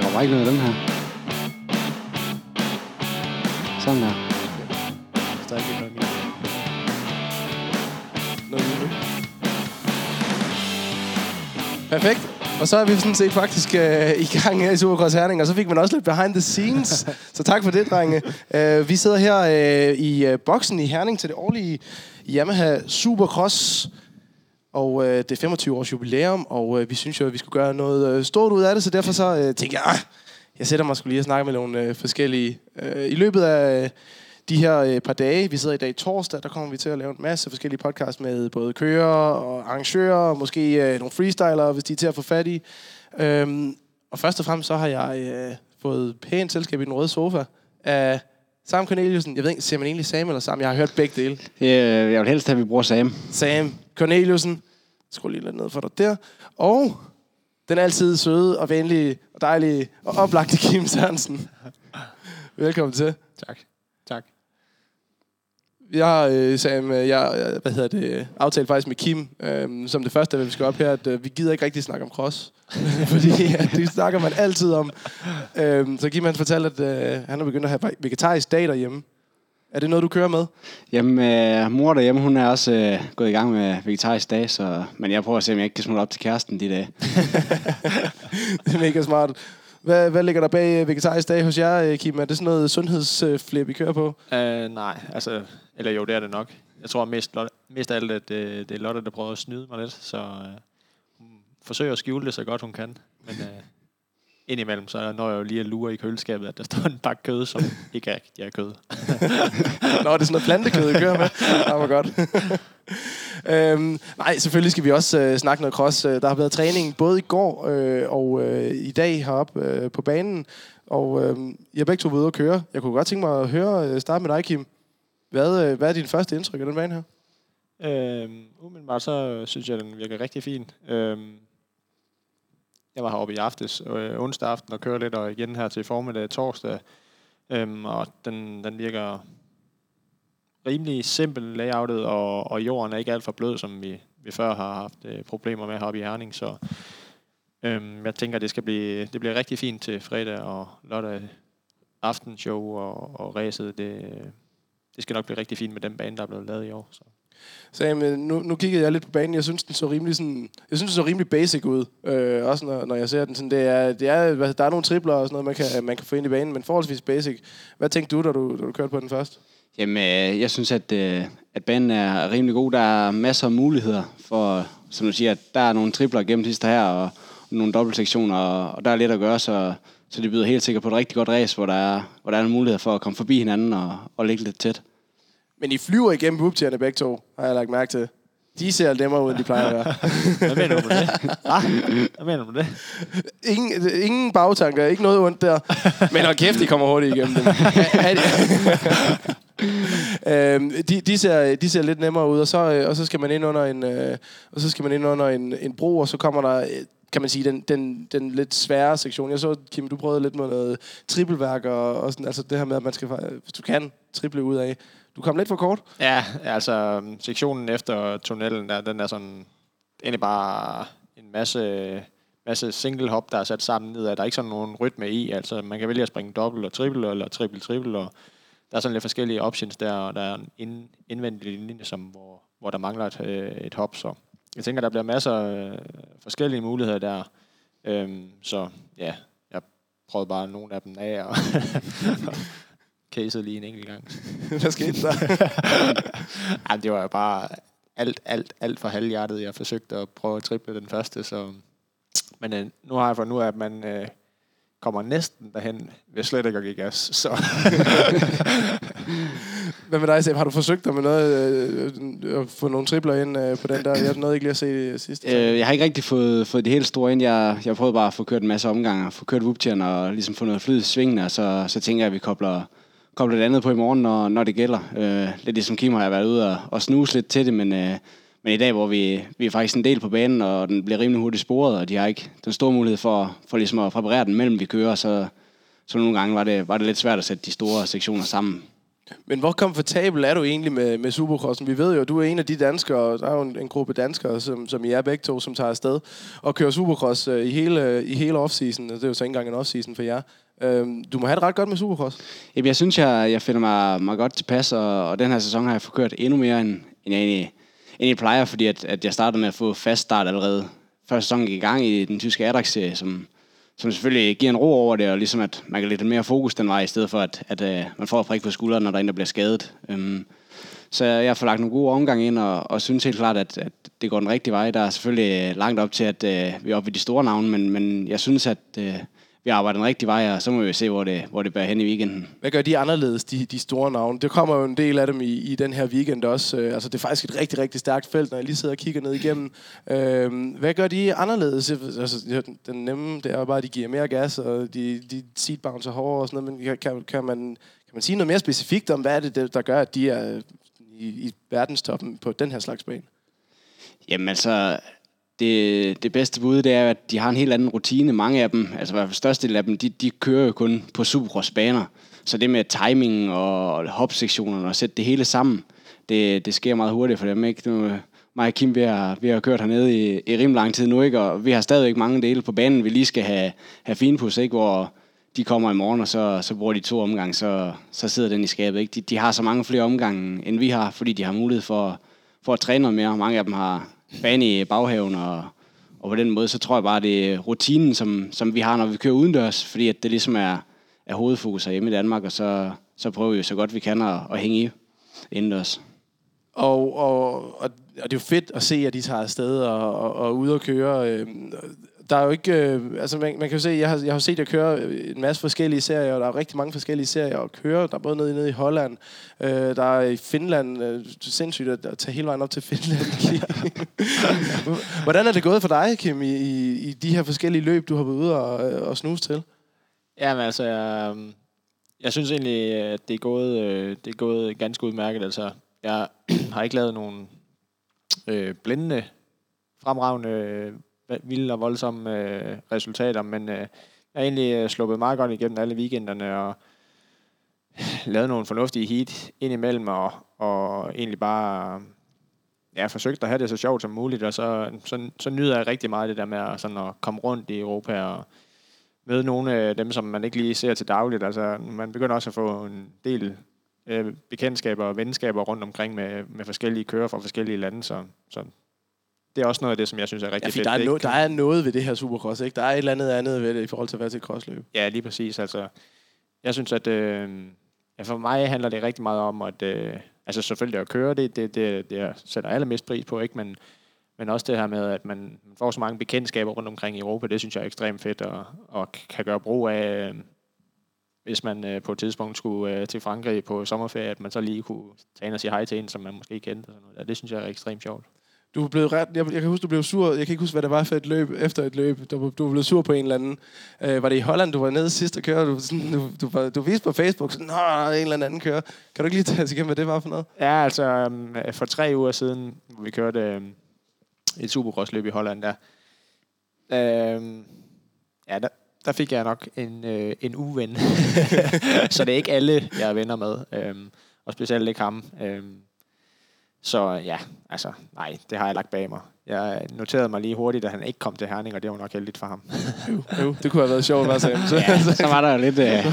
Der går bare ikke noget af den her. Sådan der. Der er ikke noget mere. Noget nu. Perfekt. Og så er vi sådan set faktisk øh, i gang her i Supercross Herning, og så fik man også lidt behind the scenes. så tak for det, drenge. Øh, vi sidder her øh, i øh, boksen i Herning til det årlige Yamaha Supercross. Og øh, det er 25 års jubilæum, og øh, vi synes jo, at vi skulle gøre noget øh, stort ud af det, så derfor så øh, tænkte jeg, ah, jeg sætter mig skulle lige og snakke med nogle øh, forskellige. Øh, I løbet af øh, de her øh, par dage, vi sidder i dag torsdag, der kommer vi til at lave en masse forskellige podcasts med både kører og arrangører, og måske øh, nogle freestylere, hvis de er til at få fat i. Øhm, og først og fremmest så har jeg øh, fået pænt selskab i den røde sofa af Sam Corneliusen. Jeg ved ikke, siger man egentlig Sam eller Sam? Jeg har hørt begge dele. Øh, Jeg vil helst have, at vi bruger Sam. Sam Corneliusen. Skru lige lidt ned for dig der. Og den altid søde og venlige og dejlige og oplagte Kim Sørensen. Velkommen til. Tak. Tak. Jeg har, øh, Sam, øh, jeg, øh, hvad hedder det, aftalt faktisk med Kim, øh, som det første, vi skal op her, at øh, vi gider ikke rigtig snakke om cross. Fordi at det snakker man altid om. Øh, så Kim han fortalte, at øh, han er begyndt at have vegetarisk dag derhjemme. Er det noget, du kører med? Jamen, øh, mor derhjemme, hun er også øh, gået i gang med vegetarisk dag, så, men jeg prøver at se, om jeg ikke kan smutte op til kæresten de dage. det er mega smart. Hvad, hvad ligger der bag øh, vegetarisk dag hos jer, øh, Kim? Er det sådan noget sundhedsflip, I kører på? Uh, nej, altså... Eller jo, det er det nok. Jeg tror mest, Lotte- mest af alt, at det, det er Lotte, der prøver at snyde mig lidt. Så uh, hun forsøger at skjule det så godt, hun kan. Men uh, indimellem, så når jeg jo lige at lure i køleskabet, at der står en bakke kød, som ikke er, de er kød. Nå, det er sådan noget plantekød, I kører med. Det var godt. øhm, nej, selvfølgelig skal vi også øh, snakke noget cross. Øh, Der har været træning både i går øh, og øh, i dag heroppe øh, på banen. Og øh, jeg er begge to ude at køre. Jeg kunne godt tænke mig at høre, øh, starte med dig, Kim. Hvad, øh, hvad er din første indtryk af den bane her? Øhm, umiddelbart så synes jeg, den virker rigtig fin. Øhm, jeg var heroppe i aftes, øh, onsdag aften, og kører lidt, og igen her til formiddag torsdag. Øhm, og den, den virker rimelig simpel layoutet, og, og jorden er ikke alt for blød, som vi, vi før har haft øh, problemer med heroppe i Herning. Så øhm, jeg tænker, det skal blive, det bliver rigtig fint til fredag og lørdag aftenshow og, og ræset. Det, det skal nok blive rigtig fint med den bane, der er blevet lavet i år. Så. Sam, men nu, nu kiggede jeg lidt på banen. Jeg synes, den så rimelig, sådan, jeg synes, den så rimelig basic ud. Øh, også når, når jeg ser den. Sådan, det er, det er, der er nogle tripler og sådan noget, man kan, man kan få ind i banen, men forholdsvis basic. Hvad tænkte du, da du, da du kørte på den først? Jamen, øh, jeg synes, at, øh, at banen er rimelig god. Der er masser af muligheder for, som du siger, at der er nogle tripler gennem sidste her, og nogle dobbeltsektioner, og, og der er lidt at gøre, så, så det byder helt sikkert på et rigtig godt race, hvor der er, hvor der er en mulighed for at komme forbi hinanden og, og ligge lidt tæt. Men I flyver igennem booptierne begge to, har jeg lagt mærke til. De ser nemmere ud, end de plejer at være. Hvad mener du med det? Hva? Hvad mener du med det? Ingen, ingen bagtanker, ikke noget ondt der. Men hold kæft, de kommer hurtigt igennem dem. De- øhm, de, de, ser, de ser lidt nemmere ud, og så, øh, og så skal man ind under en, øh, og så skal man ind under en, en bro, og så kommer der, øh, kan man sige, den, den, den lidt svære sektion. Jeg så, Kim, du prøvede lidt med noget trippelværk, og, og sådan, altså det her med, at man skal, hvis du kan, triple ud af. Du kom lidt for kort. Ja, altså sektionen efter tunnelen, der, den er sådan egentlig bare en masse, masse single hop, der er sat sammen nedad. Der er ikke sådan nogen rytme i. Altså man kan vælge at springe dobbelt og triple, eller triple triple, og der er sådan lidt forskellige options der, og der er en ind, indvendig linje, som, hvor, hvor der mangler et, øh, et hop. Så jeg tænker, der bliver masser af øh, forskellige muligheder der. Øhm, så ja, jeg prøvede bare nogle af dem af, og casede lige en enkelt gang. Hvad skete der? Ej, det var jo bare alt, alt, alt for halvhjertet. Jeg forsøgte at prøve at triple den første, så... Men øh, nu har jeg fundet ud af, at man øh, kommer næsten derhen ved slet ikke at give gas. Så Hvad med dig, Sam? Har du forsøgt dig med noget, øh, at få nogle tripler ind øh, på den der? Jeg nåede ikke lige at se det sidste. Øh, jeg har ikke rigtig fået, fået det helt store ind. Jeg, jeg prøvede bare at få kørt en masse omgange, få kørt whooptieren og ligesom få noget flyd i svingene, og så, så tænker jeg, at vi kobler, kobler det andet på i morgen, når, når det gælder. Øh, lidt ligesom Kim har jeg været ude og, og snuse lidt til det, men, øh, men i dag, hvor vi, vi er faktisk en del på banen, og den bliver rimelig hurtigt sporet, og de har ikke den store mulighed for, for ligesom at præparere den mellem vi kører, så, så nogle gange var det, var det lidt svært at sætte de store sektioner sammen. Men hvor komfortabel er du egentlig med, med Supercrossen? Vi ved jo, at du er en af de danskere, der er jo en, en gruppe danskere, som, som I er begge to, som tager afsted og kører Supercross øh, i hele, i hele off-season. Det er jo så ikke engang en off-season for jer. Øhm, du må have det ret godt med Supercross. Jamen, jeg synes, jeg, jeg finder mig, mig godt tilpas, og, og den her sæson har jeg forkørt endnu mere, end, end, jeg, egentlig, end jeg plejer, fordi at, at jeg startede med at få fast start allerede. Første sæson gik i gang i den tyske Adrax-serie, som, som selvfølgelig giver en ro over det, og ligesom at man kan lidt mere fokus den vej, i stedet for at, at, at man får prik på skulderen, når der er en, der bliver skadet. Øhm, så jeg har lagt nogle gode omgang ind, og, og synes helt klart, at, at det går den rigtige vej. Der er selvfølgelig øh, langt op til, at uh, vi er oppe i de store navne, men, men jeg synes, at Øh, vi arbejder den rigtige vej, og så må vi se, hvor det, hvor det bærer hen i weekenden. Hvad gør de anderledes, de, de store navne? Det kommer jo en del af dem i, i den her weekend også. Uh, altså, det er faktisk et rigtig, rigtig stærkt felt, når jeg lige sidder og kigger ned igennem. Uh, hvad gør de anderledes? Altså, den nemme, det er jo bare, at de giver mere gas, og de, de seat bouncer hårdere og sådan noget, men kan, kan, man, kan man sige noget mere specifikt om, hvad er det, der gør, at de er i, i verdenstoppen på den her slags bane? Jamen altså, det, det bedste bud, det er, at de har en helt anden rutine. Mange af dem, altså i hvert fald størstedelen af dem, de, de kører jo kun på supercrossbaner. Så det med timing og hopsektionerne og sætte det hele sammen, det, det sker meget hurtigt for dem. Ikke? Nu, mig og Kim, vi har, vi har kørt hernede i, i rimelig lang tid nu, ikke? og vi har stadigvæk mange dele på banen, vi lige skal have, have finpus, ikke? hvor de kommer i morgen, og så, så bruger de to omgange, så, så sidder den i skabet. Ikke? De, de har så mange flere omgange, end vi har, fordi de har mulighed for, for at træne noget mere. Mange af dem har fan i baghaven, og, og på den måde, så tror jeg bare, det er rutinen, som, som vi har, når vi kører udendørs, fordi at det ligesom er, er hovedfokus hjemme i Danmark, og så, så prøver vi så godt vi kan at, at hænge i indendørs. Og, og, og, og det er jo fedt at se, at de tager afsted og, og, og ude og køre. Øh, der er jo ikke... Øh, altså, man, man kan jo se, jeg har, jeg har set jer køre en masse forskellige serier, og der er rigtig mange forskellige serier at køre. Der er både nede, nede i Holland, øh, der er i Finland. Øh, sindssygt at, at tage hele vejen op til Finland. Hvordan er det gået for dig, Kim, i, i, i de her forskellige løb, du har været ude og, og snuse til? Jamen altså, jeg, jeg synes egentlig, at det er gået, øh, det er gået ganske udmærket. Altså, jeg har ikke lavet nogen øh, blændende, fremragende vilde og voldsomme øh, resultater, men øh, jeg har egentlig øh, sluppet meget godt igennem alle weekenderne og øh, lavet nogle fornuftige heat ind imellem og, og egentlig bare øh, ja, forsøgt at have det så sjovt som muligt, og så, så, så nyder jeg rigtig meget det der med at, sådan at komme rundt i Europa og møde nogle af dem, som man ikke lige ser til dagligt. Altså, man begynder også at få en del øh, bekendtskaber og venskaber rundt omkring med, med forskellige kører fra forskellige lande, så, så det er også noget af det, som jeg synes er rigtig ja, fedt. Der er, no, der er noget ved det her Supercross, ikke? Der er et eller andet andet ved det i forhold til at være til crossløb. Ja, lige præcis. Altså, jeg synes, at øh, ja, for mig handler det rigtig meget om, at øh, altså selvfølgelig at køre, det, det, det, det jeg sætter allermest pris på, ikke? Men, men også det her med, at man får så mange bekendtskaber rundt omkring i Europa, det synes jeg er ekstremt fedt, og, og kan gøre brug af, øh, hvis man øh, på et tidspunkt skulle øh, til Frankrig på sommerferie, at man så lige kunne tage ind og sige hej til en, som man måske kendte. Og sådan noget. Ja, det synes jeg er ekstremt sjovt. Du blev ret, jeg, jeg kan huske, du blev sur. Jeg kan ikke huske, hvad det var for et løb efter et løb. Du, du blev sur på en eller anden. Øh, var det i Holland, du var nede sidst og kørte, Du, sådan, du, du, du viste på Facebook, sådan, Nå, en eller anden kører. Kan du ikke lige tage os igennem, hvad det var for noget? Ja, altså um, for tre uger siden, hvor vi kørte um, et supercrossløb i Holland, der, um, ja, der, der fik jeg nok en, øh, en uven. Så det er ikke alle, jeg er venner med. Øh, og specielt ikke ham. Øh, så ja, altså, nej, det har jeg lagt bag mig. Jeg noterede mig lige hurtigt, at han ikke kom til Herning, og det var nok heldigt for ham. jo, jo, det kunne have været sjovt, hvad så, ja, så var der jo lidt, øh,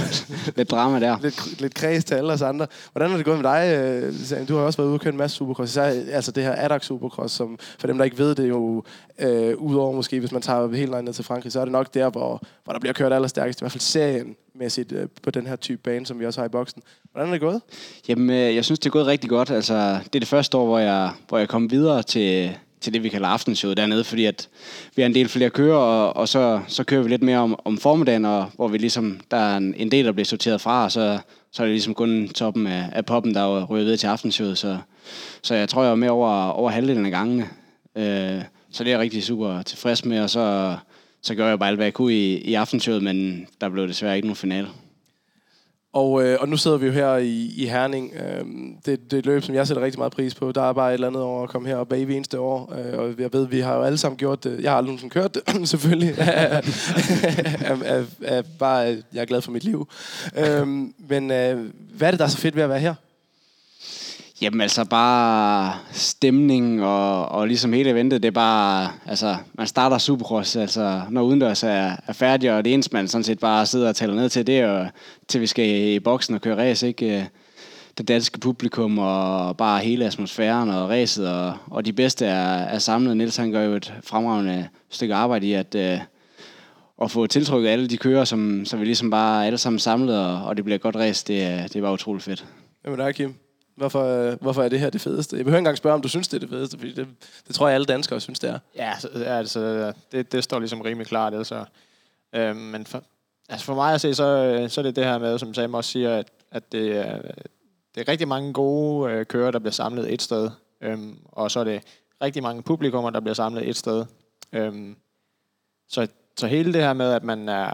lidt drama der. Lidt, lidt kreds til alle os andre. Hvordan er det gået med dig, øh, Sam? Du har også været ude og køre en masse supercross. Især, altså det her Adax Supercross, som for dem, der ikke ved det, jo øh, udover måske, hvis man tager helt ned til Frankrig, så er det nok der, hvor, hvor der bliver kørt allerstærkest, i hvert fald serien mæssigt øh, på den her type bane, som vi også har i boksen. Hvordan er det gået? Jamen, øh, jeg synes, det er gået rigtig godt. Altså, det er det første år, hvor jeg, hvor jeg kom videre til, til det, vi kalder aftenshowet dernede, fordi at vi har en del flere kører, og, og så, så kører vi lidt mere om, om formiddagen, og, hvor vi ligesom, der er en, en del, der bliver sorteret fra, og så, så er det ligesom kun toppen af, af poppen, der er røget til aftenshowet, så, så jeg tror, jeg er med over, over halvdelen af gangene. Øh, så det er jeg rigtig super tilfreds med, og så, så gør jeg bare alt, hvad jeg kunne i, i aftenshowet, men der blev desværre ikke nogen finale. Og, øh, og nu sidder vi jo her i, i Herning. Øh, det, det er et løb, som jeg sætter rigtig meget pris på. Der er bare et eller andet over at komme her og bag eneste år. Øh, og jeg ved, vi har jo alle sammen gjort det. Jeg har aldrig nogensinde kørt det, selvfølgelig. af, bare, jeg er glad for mit liv. Øh, men øh, hvad er det, der er så fedt ved at være her? Jamen altså bare stemning og, og ligesom hele eventet, det er bare, altså man starter Supercross, altså når udendørs er, er færdig, og det eneste man sådan set bare sidder og taler ned til, det er til vi skal i boksen og køre race, ikke? Det danske publikum og bare hele atmosfæren og racet, og, og de bedste er, er samlet. Niels han gør jo et fremragende stykke arbejde i at, øh, at få tiltrykket alle de kører, som, som vi ligesom bare alle sammen samlet, og, og det bliver et godt race, det, øh, det var utroligt fedt. Jamen der, Kim. Hvorfor, øh, hvorfor er det her det fedeste? Jeg behøver ikke engang spørge, om du synes, det er det fedeste, fordi det, det tror jeg, alle danskere synes, det er. Ja, altså, altså det, det står ligesom rimelig klart. Altså. Øh, men for, altså for mig at se, så, øh, så er det det her med, som Sam også siger, at, at det, er, det er rigtig mange gode øh, kører, der bliver samlet et sted. Øhm, og så er det rigtig mange publikummer, der bliver samlet et sted. Øhm, så, så hele det her med, at man er,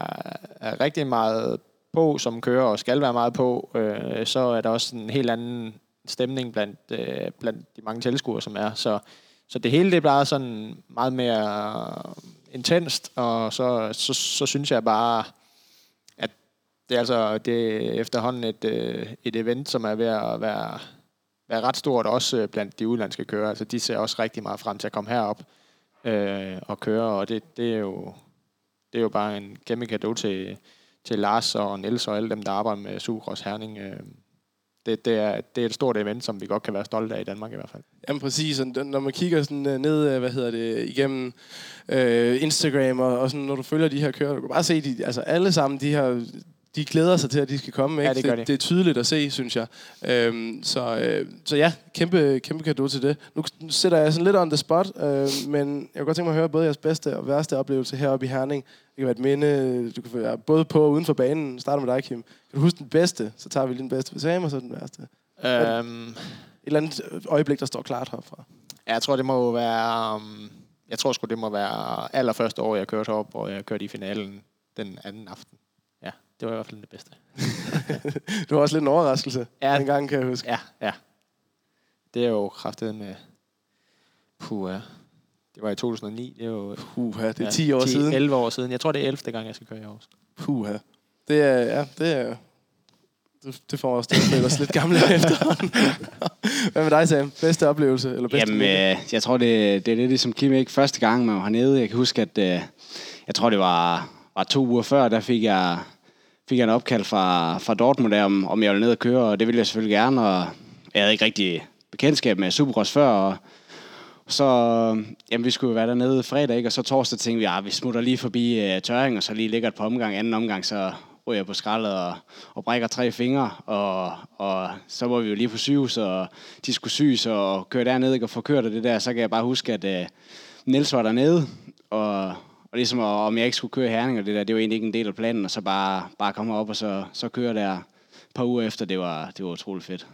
er rigtig meget på som kører, og skal være meget på, øh, så er der også en helt anden stemning blandt, øh, blandt de mange tilskuere, som er. Så, så det hele det er bare sådan meget mere øh, intenst, og så, så, så synes jeg bare, at det er altså det er efterhånden et, øh, et event, som er ved at være, være ret stort, også blandt de udlandske kører. Altså, de ser også rigtig meget frem til at komme herop øh, og køre, og det, det, er jo, det er jo bare en kæmpe gave til, til Lars og Niels og alle dem, der arbejder med Sugros Herning. Øh, det, det, er, det er et stort event, som vi godt kan være stolte af i Danmark i hvert fald. Jamen præcis, og når man kigger sådan øh, ned, øh, hvad hedder det, igennem øh, Instagram og, og sådan, når du følger de her kører, du kan bare se, de, altså alle sammen, de her de glæder sig til, at de skal komme. Ikke? Ja, det, gør det, det er tydeligt at se, synes jeg. Øhm, så, øh, så ja, kæmpe, kæmpe kado til det. Nu sætter jeg sådan lidt on the spot, øh, men jeg kunne godt tænke mig at høre både jeres bedste og værste oplevelse heroppe i Herning. Det kan være et minde, du kan være både på og uden for banen. Starter med dig, Kim. Kan du huske den bedste? Så tager vi den bedste Sam, og så den værste. Um, et eller andet øjeblik, der står klart herfra. Jeg tror, det må være... Um, jeg tror sgu, det må være allerførste år, jeg kørte op, og jeg kørte i finalen den anden aften. Det var i hvert fald det bedste. det var også lidt en overraskelse, ja. en gang kan jeg huske. Ja, ja. Det er jo kraftet med... Puh, ja. Det var i 2009. Det er jo... Puh, det er ja, 10 år 10, siden. 11 år siden. Jeg tror, det er 11. gang, jeg skal køre i Aarhus. Puh, det er... Ja, det er... Det, får os til at os lidt gamle efterhånden. Hvad med dig, Sam? Bedste oplevelse? Eller bedste Jamen, øh, jeg tror, det, det er lidt ligesom Kim ikke første gang, man var hernede. Jeg kan huske, at øh, jeg tror, det var, var to uger før, der fik jeg fik jeg en opkald fra, fra Dortmund der, om, om jeg ville ned og køre, og det ville jeg selvfølgelig gerne, og jeg havde ikke rigtig bekendtskab med Supercross før, og så, øhm, jamen, vi skulle jo være dernede fredag, ikke? og så torsdag tænkte vi, at vi smutter lige forbi uh, tørring, og så lige ligger et par omgang, anden omgang, så ryger jeg på skraldet og, og brækker tre fingre, og, og så var vi jo lige på sygehus, og de skulle syes og køre derned, ikke? og få kørt det der, så kan jeg bare huske, at uh, Niels var dernede, og, og ligesom, om jeg ikke skulle køre Herning og det der, det var egentlig ikke en del af planen, og så bare, bare komme op og så, så køre der et par uger efter, det var, det var utroligt fedt.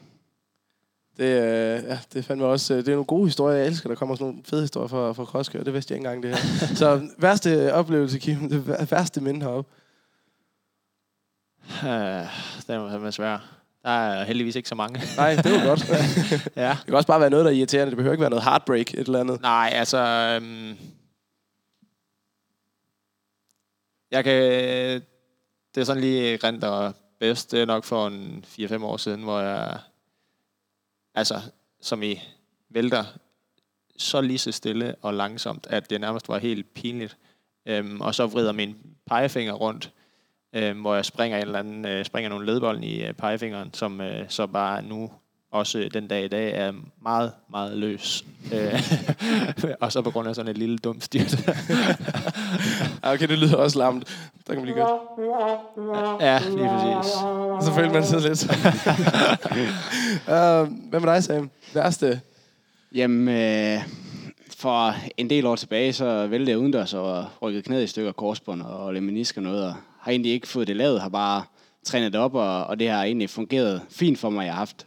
Det, øh, ja, det fandme også, øh, det er nogle gode historier. Jeg elsker, der kommer sådan nogle fede historier fra, fra Krosskør. Det vidste jeg ikke engang, det her. så værste oplevelse, Kim, det værste minde heroppe? Uh, det er svært. Der er heldigvis ikke så mange. Nej, det er jo godt. ja. Det kan også bare være noget, der er irriterende. Det behøver ikke være noget heartbreak, et eller andet. Nej, altså... Um Jeg kan... Det er sådan lige rent og bedst. Det er nok for en 4-5 år siden, hvor jeg... Altså, som I vælter så lige så stille og langsomt, at det nærmest var helt pinligt. Øhm, og så vrider min pegefinger rundt, øhm, hvor jeg springer en eller anden, øh, springer nogle ledbolden i øh, pegefingeren, som øh, så bare nu også den dag i dag er meget, meget løs. Øh, og så på grund af sådan et lille dumt styrt. okay, det lyder også larmt. Der kan man lige godt. Ja, lige præcis. Så føler man sig lidt. uh, hvad med dig, Sam? Værste? Jamen, øh, for en del år tilbage, så væltede jeg udendørs og rykket knæet i stykker korsbånd og lemenisk og noget, og har egentlig ikke fået det lavet, har bare trænet det op, og, og det har egentlig fungeret fint for mig. Jeg har haft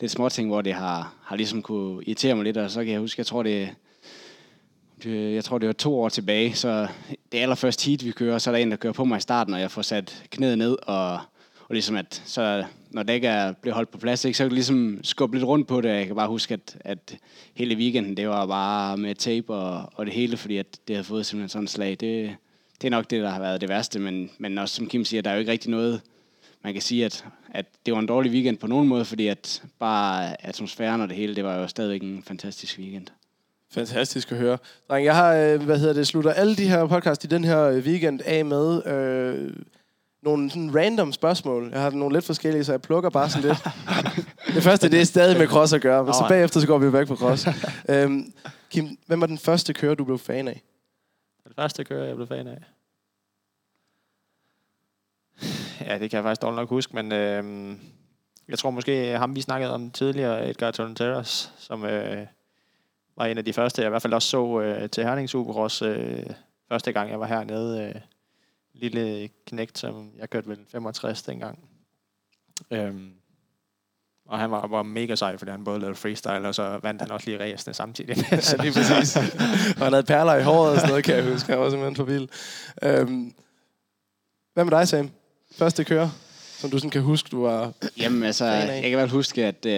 lidt små ting, hvor det har, har ligesom kunne irritere mig lidt, og så kan jeg huske, jeg tror det, det, jeg tror det var to år tilbage, så det allerførste heat, vi kører, så er der en, der kører på mig i starten, og jeg får sat knæet ned, og, og ligesom at, så når det ikke er blevet holdt på plads, ikke, så kan jeg ligesom skubbe lidt rundt på det. Jeg kan bare huske, at, at hele weekenden, det var bare med tape og, og det hele, fordi at det havde fået simpelthen sådan en slag. Det, det er nok det, der har været det værste, men, men også som Kim siger, der er jo ikke rigtig noget, man kan sige, at, at det var en dårlig weekend på nogen måde, fordi at bare atmosfæren og det hele, det var jo stadigvæk en fantastisk weekend. Fantastisk at høre. Dreng, jeg har, øh, hvad hedder det, slutter alle de her podcast i den her øh, weekend af med øh, nogle sådan random spørgsmål. Jeg har nogle lidt forskellige, så jeg plukker bare sådan lidt. det første, det er stadig med cross at gøre, men så bagefter så går vi væk på cross. øhm, Kim, hvem var den første kører, du blev fan af? Det første kører, jeg blev fan af. Ja, det kan jeg faktisk dårligt nok huske, men øh, jeg tror måske ham, vi snakkede om tidligere, Edgar Tonteras, som øh, var en af de første, jeg i hvert fald også så øh, til Herning Supercross øh, første gang, jeg var hernede. Øh, lille knægt, som jeg kørte vel 65 dengang. Øhm, og han var, var mega sej, fordi han både lavede freestyle, og så vandt han også lige ræsene samtidig. Ja, lige præcis. og han havde perler i håret og sådan noget, kan jeg huske. Han var simpelthen for vild. Øhm, hvad med dig, Sam? Første kører, som du sådan kan huske, du var... Jamen altså, jeg kan fald huske, at øh,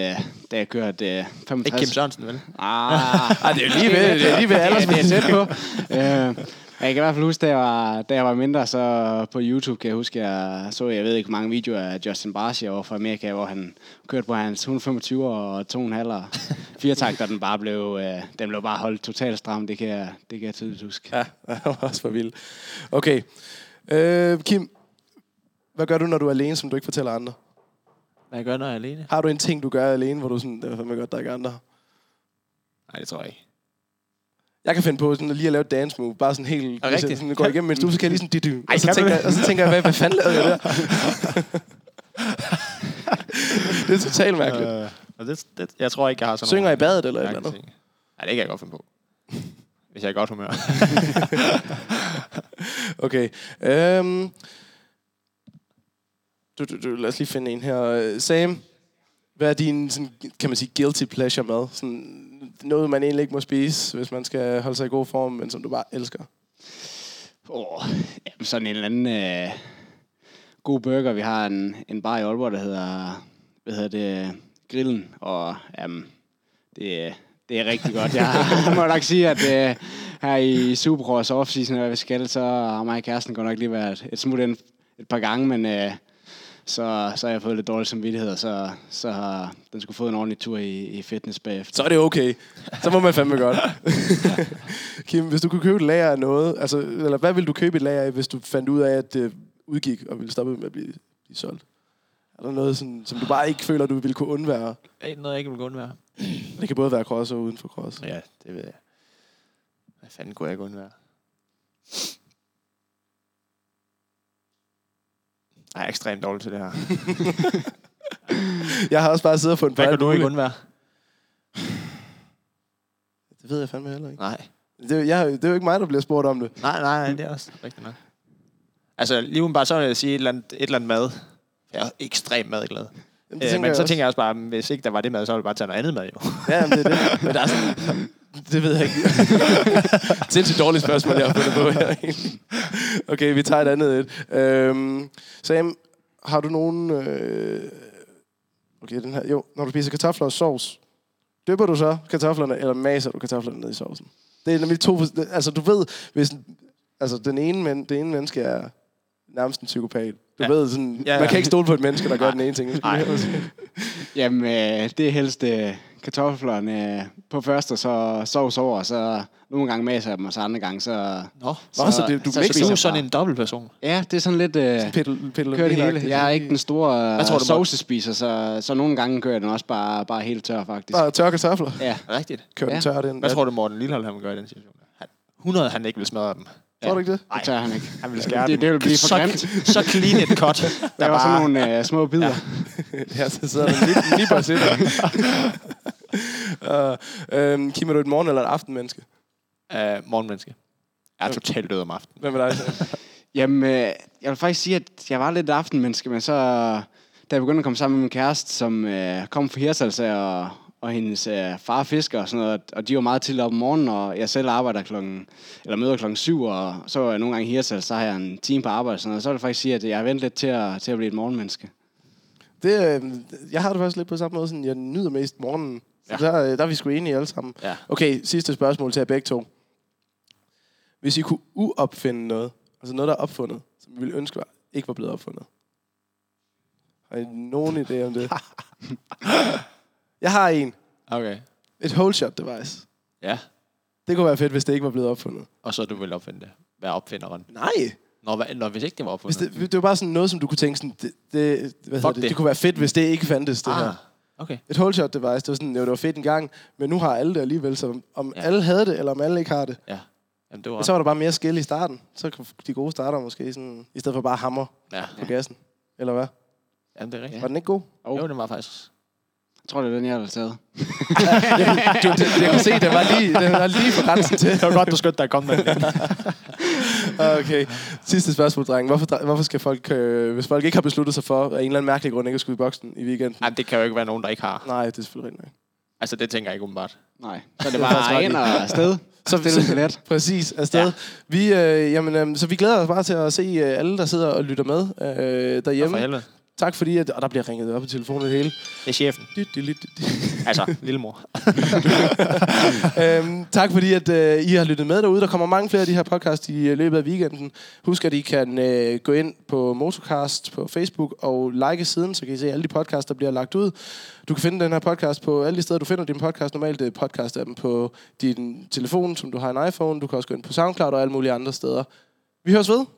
da jeg kørte øh, 65... Ikke Kim Sørensen, vel? Ah, Ej, det er jo lige ved, det er lige ved alders, det er tæt på. øh, jeg kan i hvert fald huske, da jeg var, da jeg var mindre, så på YouTube kan jeg huske, jeg så, jeg ved ikke, hvor mange videoer af Justin Barcia over fra Amerika, hvor han kørte på hans 125 og 2,5 og 4 takter, den bare blev, øh, den blev bare holdt totalt stram, det kan jeg, det kan jeg tydeligt huske. Ja, han var også for vild. Okay. Øh, Kim, hvad gør du, når du er alene, som du ikke fortæller andre? Hvad jeg gør, når jeg er alene? Har du en ting, du gør alene, hvor du sådan, det er fandme godt, der er ikke andre? Nej, det tror jeg ikke. Jeg kan finde på sådan, lige at lave et dance move, bare sådan helt, jeg rigtigt? sådan går igennem mens du, så kan jeg lige sådan, Ej, og, så kan tænker, jeg, og så tænker jeg, hvad, hvad fanden lavede jeg der? det er totalt mærkeligt. Øh, og det, det, jeg tror ikke, jeg har sådan Synger nogle i badet eller et eller andet? Nej, det kan jeg godt finde på. Hvis jeg er i godt humør. Okay. Øhm, du, du, du, lad os lige finde en her. Sam, hvad er din, sådan, kan man sige, guilty pleasure mad? Sådan, noget, man egentlig ikke må spise, hvis man skal holde sig i god form, men som du bare elsker. Åh, jamen sådan en eller anden øh, god burger. Vi har en, en bar i Aalborg, der hedder, hvad hedder det, Grillen, og jamen, det, det er rigtig godt. Jeg må nok sige, at øh, her i Supercross off-season, når vi skal, så har mig og kæresten godt nok lige været et smut ind et par gange, men øh, så, så har jeg fået lidt dårlig samvittighed, og så, så har den skulle få en ordentlig tur i, i fitness bagefter. Så er det okay. Så må man fandme godt. Kim, hvis du kunne købe et lager af noget, altså, eller hvad ville du købe et lager af, hvis du fandt ud af, at det udgik og ville stoppe med at blive, blive solgt? Er der noget, sådan, som du bare ikke føler, du ville kunne undvære? Er noget, jeg ikke vil gå undvære? Det kan både være cross og uden for cross. Ja, det ved jeg. Hvad fanden kunne jeg ikke undvære? Jeg er ekstremt dårlig til det her. Jeg har også bare siddet og fundet på Hvad alt kan du ikke muligt. undvære? Det ved jeg fandme heller ikke. Nej. Det, er jo- jeg, det er jo ikke mig, der bliver spurgt om det. Nej, nej, nej, det er også rigtigt nok. Altså, lige bare så vil jeg sige et eller andet, et eller andet mad. Jeg er ekstremt madglad. Jamen, Øh, men jeg så også. tænker jeg også bare, hvis ikke der var det mad, så ville jeg bare tage noget andet mad, jo. Ja, jamen, det er det. Men der er sådan... Det ved jeg ikke. Sindssygt dårligt spørgsmål, jeg har fundet på her. Okay, vi tager et andet et. Øhm, Sam, har du nogen... Øh... Okay, den her. Jo, når du spiser kartofler og sovs, dypper du så kartoflerne, eller maser du kartoflerne ned i sovsen? Det er nemlig to... Altså, du ved, hvis... Altså, den ene, men, det ene menneske er nærmest en psykopat. Du Ja. ved sådan... Ja, Ja, man kan ikke stole på et menneske, der gør den ene ting. Nej. Jamen, øh, det er helst øh, kartoflerne øh, på første, og så sovs over, og så nogle gange maser jeg dem, og så andre gange, så... Nå, Nå, så det- du så spiser du er sådan en dobbeltperson. Ja, det er sådan lidt... Øh, Peddel, peddel, kører det hele. Jeg er ikke den store øh, sovsespiser, så, så nogle gange kører jeg den også bare, bare helt tør, faktisk. Bare tørre kartofler. Ja. Rigtigt. Kør den Ja. tør den. Hvad tror du, Morten Lillehold, han vil gøre i den situation? Han, 100, han ikke vil smadre dem. Tror du ikke det? Det tør han ikke. Han vil skære Det, det vil blive for så, grimt. så clean et cut. Der Der var sådan nogle øh, små bidder. Ja, så sidder der lige, lige bare sitter. uh, øhm, Kim, er du et morgen- eller et aftenmenneske? Uh, morgenmenneske. Jeg er totalt død om aftenen. Hvem er dig? Jamen, øh, jeg vil faktisk sige, at jeg var lidt aftenmenneske, men så, da jeg begyndte at komme sammen med min kæreste, som øh, kom fra Hirsals og, og hendes øh, far er fisker og sådan noget, og de var meget tidligt op om morgenen, og jeg selv arbejder klokken, eller møder klokken syv, og så er jeg nogle gange i Hirsals, så har jeg en time på arbejde og sådan noget, så vil jeg faktisk sige, at jeg har ventet lidt til at, til at blive et morgenmenneske. Det, øh, jeg har det faktisk lidt på samme måde, sådan, jeg nyder mest morgenen. Så Ja. der, øh, der er vi sgu enige alle sammen. Ja. Okay, sidste spørgsmål til jer begge to. Hvis I kunne uopfinde noget, altså noget, der er opfundet, som I ville ønske var, ikke var blevet opfundet. Har I nogen idé om det? jeg har en. Okay. Et hole shot device. Ja. Det kunne være fedt, hvis det ikke var blevet opfundet. Og så du vil opfinde det. Hvad opfinderen? Nej. Når, hvad, når hvis ikke det var Hvis opfundet? det, det var bare sådan noget, som du kunne tænke sådan, det, det, hvad hedder det? det. det kunne være fedt, hvis det ikke fandtes, det her. ah, okay. Et hole shot device, det var sådan, jo, det var fedt en gang, men nu har alle det alligevel, så om Ja. ja. alle havde det, eller om alle ikke har det. Ja. Jamen, det var... Og så var der bare mere skill i starten. Så kunne de gode starter måske sådan, i stedet for bare hammer Ja. på gassen. Eller hvad? Jamen, det er rigtigt. Var den ikke god? Jo, det var faktisk... Jeg tror, det er den, jeg har taget. Du, det, jeg kan se, den var lige, den var lige på grænsen til. Det var godt, du skyndte dig at komme med den. Okay. Sidste spørgsmål, dreng. Hvorfor, hvorfor skal folk, øh, hvis folk ikke har besluttet sig for, af en eller anden mærkelig grund ikke at skulle i boksen i weekenden? Jamen, det kan jo ikke være nogen, der ikke har. Nej, det er selvfølgelig nok. Altså, det tænker jeg ikke umiddelbart. Nej. Så er det Det er bare ind og afsted. Så, Stille så, billet. præcis, afsted. Ja. Vi, øh, jamen, øh, så vi glæder os bare til at se øh, alle, der sidder og lytter med øh, Hjemme. For derhjemme. helvede. Tak fordi, at, og der bliver ringet op i telefonen det hele. Det er chefen. Dyt, dyt, dyt, dyt. Altså, lillemor. øhm, tak fordi, at øh, I har lyttet med derude. Der kommer mange flere af de her podcast i øh, løbet af weekenden. Husk, at I kan øh, gå ind på Motocast på Facebook og like siden, så kan I se alle de podcasts, der bliver lagt ud. Du kan finde den her podcast på alle de steder, du finder din podcast. Normalt det er podcast-appen på din telefon, som du har en iPhone. Du kan også gå ind på SoundCloud og alle mulige andre steder. Vi høres ved.